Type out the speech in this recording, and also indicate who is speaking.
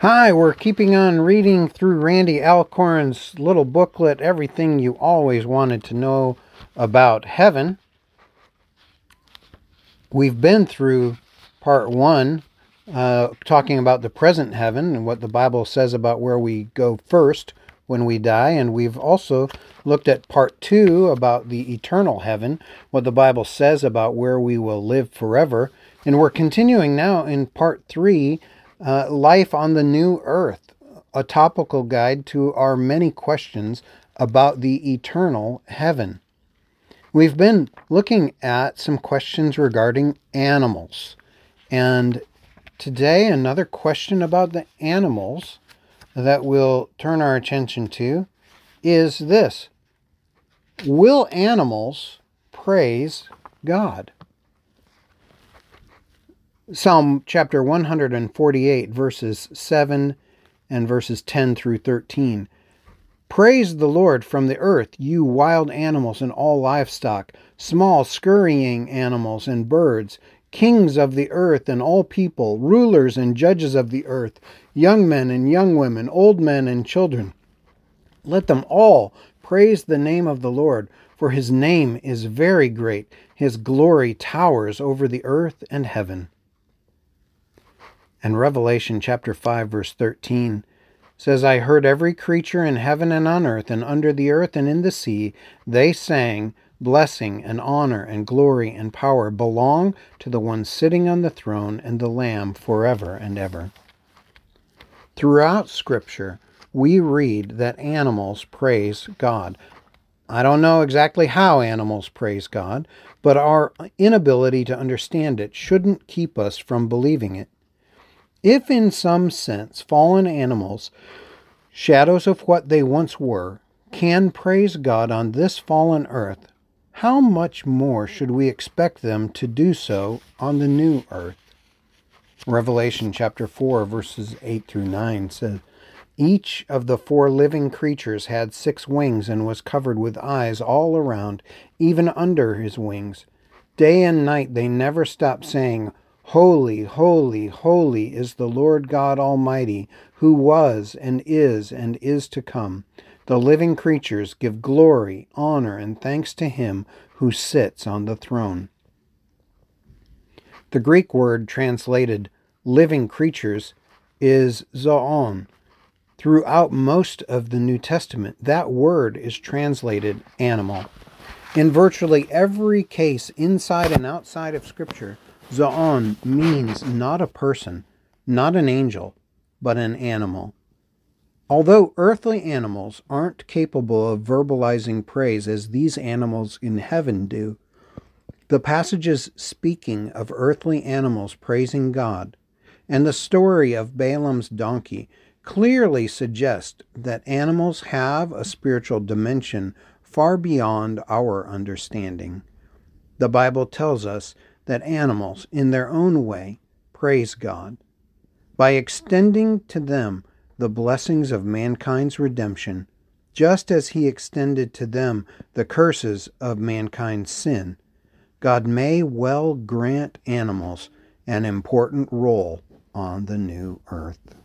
Speaker 1: Hi, we're keeping on reading through Randy Alcorn's little booklet, Everything You Always Wanted to Know About Heaven. We've been through part one, uh, talking about the present heaven and what the Bible says about where we go first when we die. And we've also looked at part two about the eternal heaven, what the Bible says about where we will live forever. And we're continuing now in part three uh, Life on the New Earth, a topical guide to our many questions about the eternal heaven. We've been looking at some questions regarding animals. And today, another question about the animals that we'll turn our attention to is this Will animals praise God? Psalm chapter 148, verses 7 and verses 10 through 13. Praise the Lord from the earth, you wild animals and all livestock, small scurrying animals and birds, kings of the earth and all people, rulers and judges of the earth, young men and young women, old men and children. Let them all praise the name of the Lord, for his name is very great. His glory towers over the earth and heaven. And Revelation chapter 5 verse 13 says, I heard every creature in heaven and on earth and under the earth and in the sea, they sang, Blessing and honor and glory and power belong to the one sitting on the throne and the Lamb forever and ever. Throughout Scripture, we read that animals praise God. I don't know exactly how animals praise God, but our inability to understand it shouldn't keep us from believing it. If, in some sense, fallen animals, shadows of what they once were, can praise God on this fallen earth, how much more should we expect them to do so on the new earth? Revelation chapter 4, verses 8 through 9 says, Each of the four living creatures had six wings and was covered with eyes all around, even under his wings. Day and night they never stopped saying, Holy, holy, holy is the Lord God Almighty, who was and is and is to come. The living creatures give glory, honor, and thanks to him who sits on the throne. The Greek word translated living creatures is zoon. Throughout most of the New Testament, that word is translated animal. In virtually every case inside and outside of Scripture, Zoon means not a person, not an angel, but an animal. Although earthly animals aren't capable of verbalizing praise as these animals in heaven do, the passages speaking of earthly animals praising God and the story of Balaam's donkey clearly suggest that animals have a spiritual dimension far beyond our understanding. The Bible tells us that animals, in their own way, praise God. By extending to them the blessings of mankind's redemption, just as He extended to them the curses of mankind's sin, God may well grant animals an important role on the new earth.